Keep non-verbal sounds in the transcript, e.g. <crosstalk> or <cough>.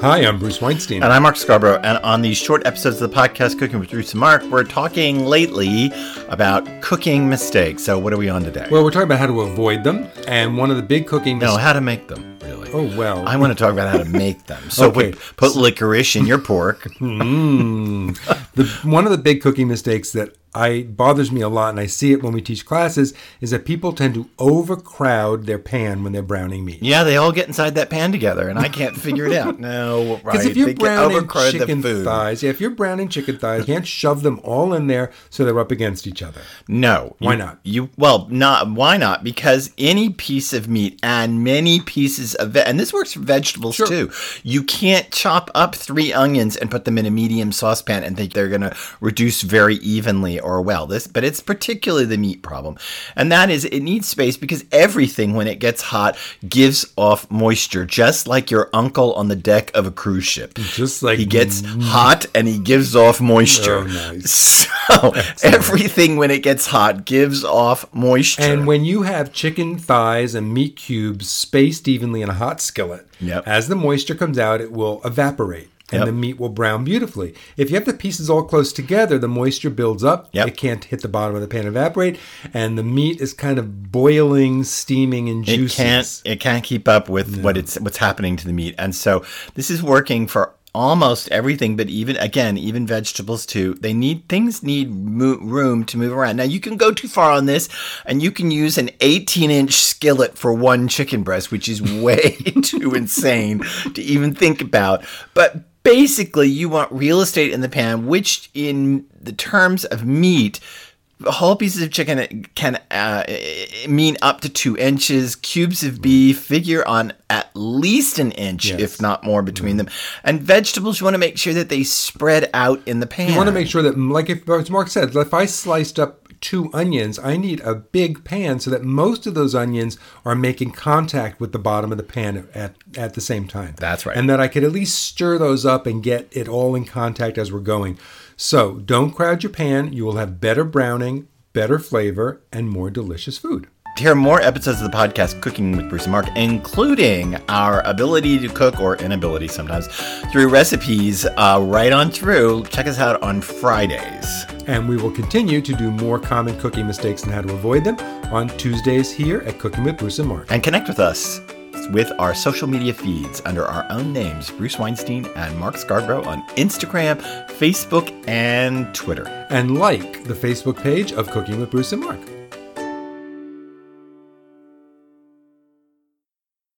Hi, I'm Bruce Weinstein. And I'm Mark Scarborough. And on these short episodes of the podcast, Cooking with Bruce and Mark, we're talking lately about cooking mistakes. So, what are we on today? Well, we're talking about how to avoid them. And one of the big cooking mistakes. No, how to make them, really. Oh, well. I want to talk about how to make them. <laughs> So, Okay. put, put licorice in your pork. Mm. the, one of the big cooking mistakes that I bothers me a lot, and I see it when we teach classes, is that people tend to overcrowd their pan when they're browning meat. yeah, they all get inside that pan together, and I can't figure it out. <laughs> No, right. Because if you're they browning chicken thighs, yeah, if you're browning chicken thighs, you can't shove them all in there so they're up against each other. No. Why you- not? You well, not why not? Because any piece of meat and many pieces of ve- and this works for vegetables Sure. too. You can't chop up three onions and put them in a medium saucepan and think they're going to reduce very evenly or well. This but it's particularly the meat problem. And that is it needs space because everything when it gets hot gives off moisture just like your uncle on the deck of a cruise ship. Just like He gets hot and he gives off moisture. Oh, nice. <laughs> So <laughs> everything when it gets hot gives off moisture. And when you have chicken thighs and meat cubes spaced evenly in a hot skillet, Yep. as the moisture comes out, it will evaporate and Yep. the meat will brown beautifully. If you have the pieces all close together, the moisture builds up. Yep. It can't hit the bottom of the pan evaporate, and the meat is kind of boiling, steaming, and it can't it can't keep up with what it's what's happening to the meat. And so this is working for almost everything but even again even vegetables too they need things need mo- room to move around now you can go too far on this and you can use an 18 inch skillet for one chicken breast which is way <laughs> too insane to even think about but basically you want real estate in the pan which in the terms of meat whole pieces of chicken can uh, mean up to two inches. Cubes of beef figure on at least an inch, Yes. if not more, between them. And vegetables, you want to make sure that they spread out in the pan. You want to make sure that, like if, as Mark said, if I sliced up two onions, I need a big pan so that most of those onions are making contact with the bottom of the pan at, at the same time. That's right. And that I could at least stir those up and get it all in contact as we're going. So don't crowd your pan. You will have better browning, better flavor, and more delicious food. To hear more episodes of the podcast Cooking with Bruce and Mark, including our ability to cook or inability sometimes through recipes uh, right on through, check us out on Fridays. And we will continue to do more common cooking mistakes and how to avoid them on Tuesdays here at Cooking with Bruce and Mark. And connect with us with our social media feeds under our own names, Bruce Weinstein and Mark Scarborough on Instagram, Facebook, and Twitter. And like the Facebook page of Cooking with Bruce and Mark.